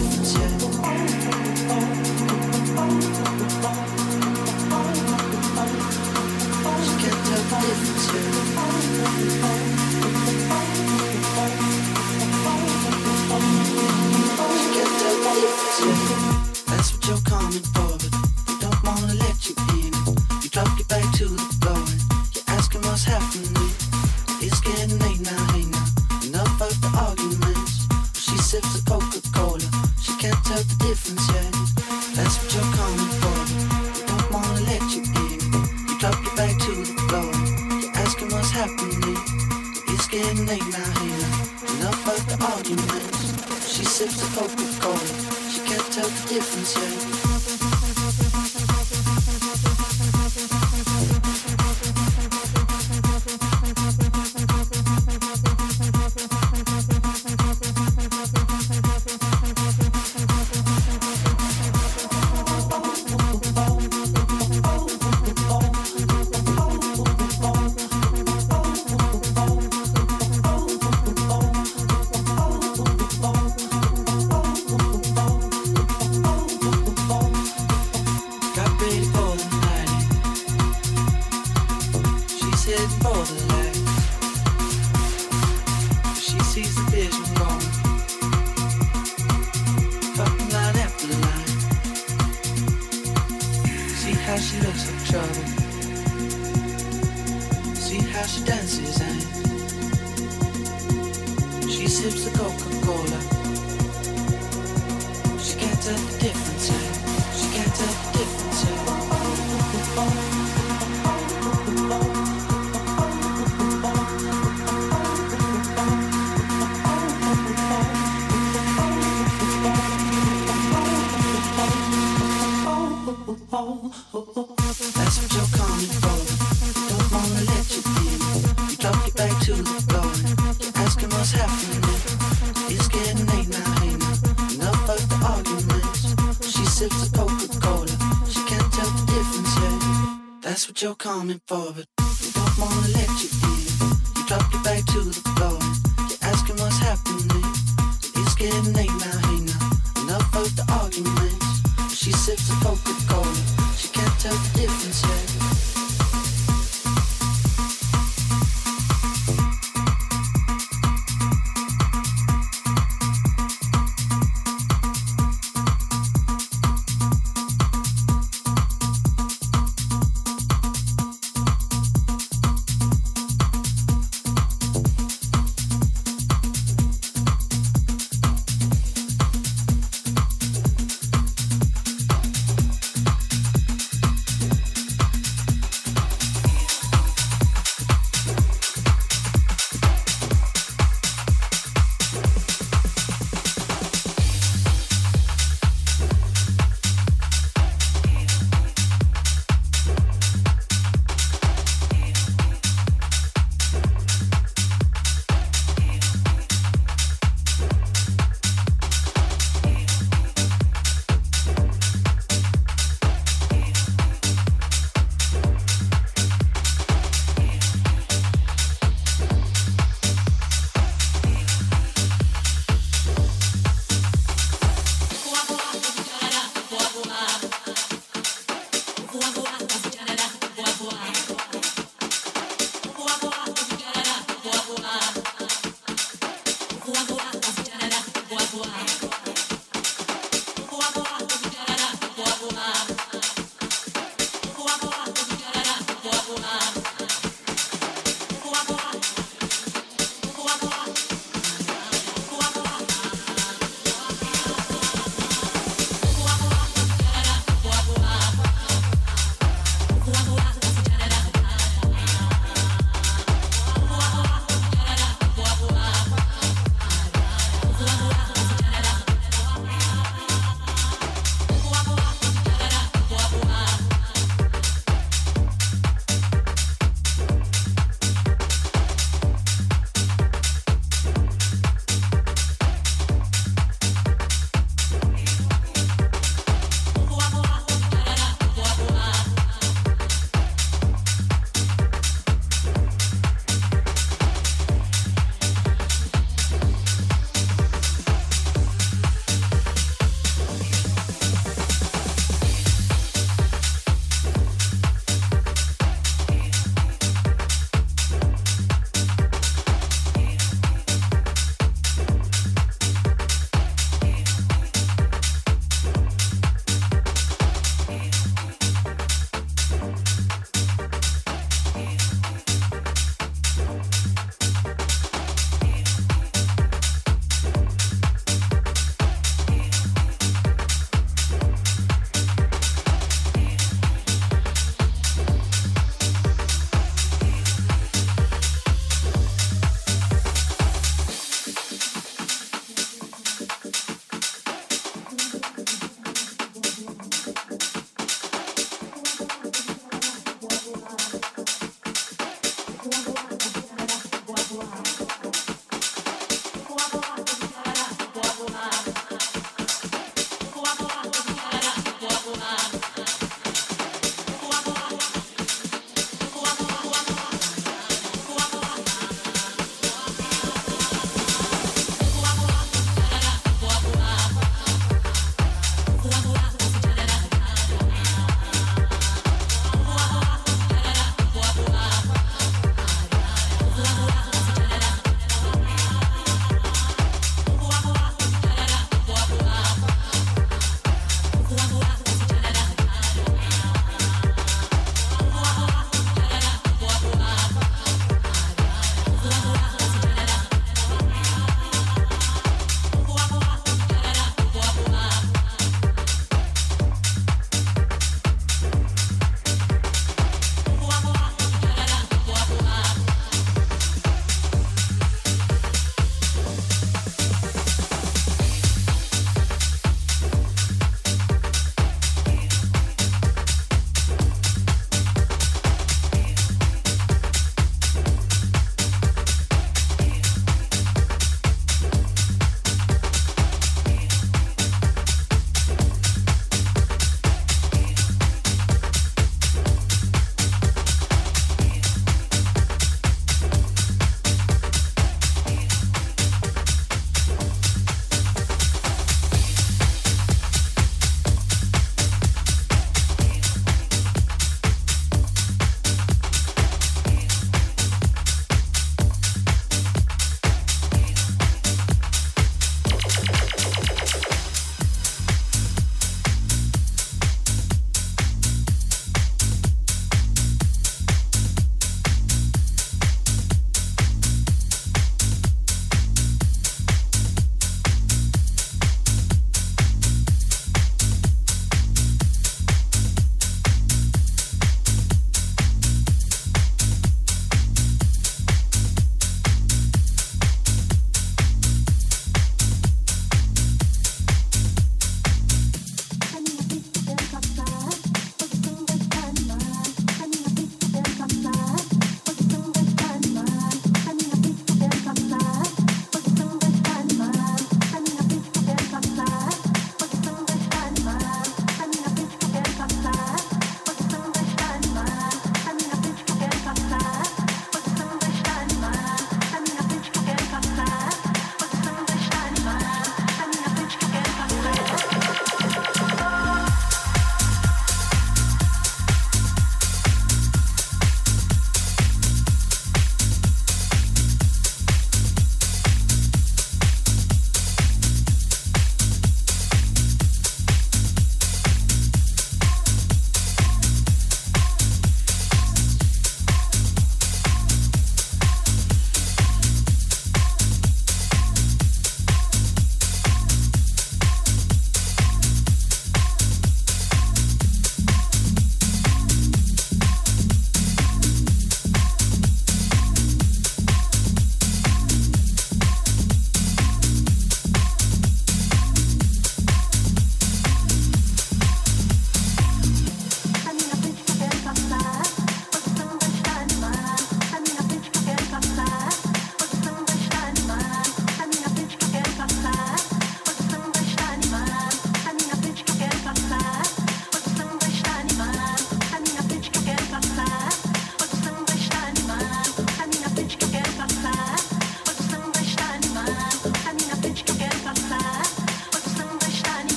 just how she dances and she sips the Coca-Cola. She can't tell the difference. Eh? She can't tell the difference. Eh? Oh, oh, oh, oh, oh, oh. oh. you're coming forward.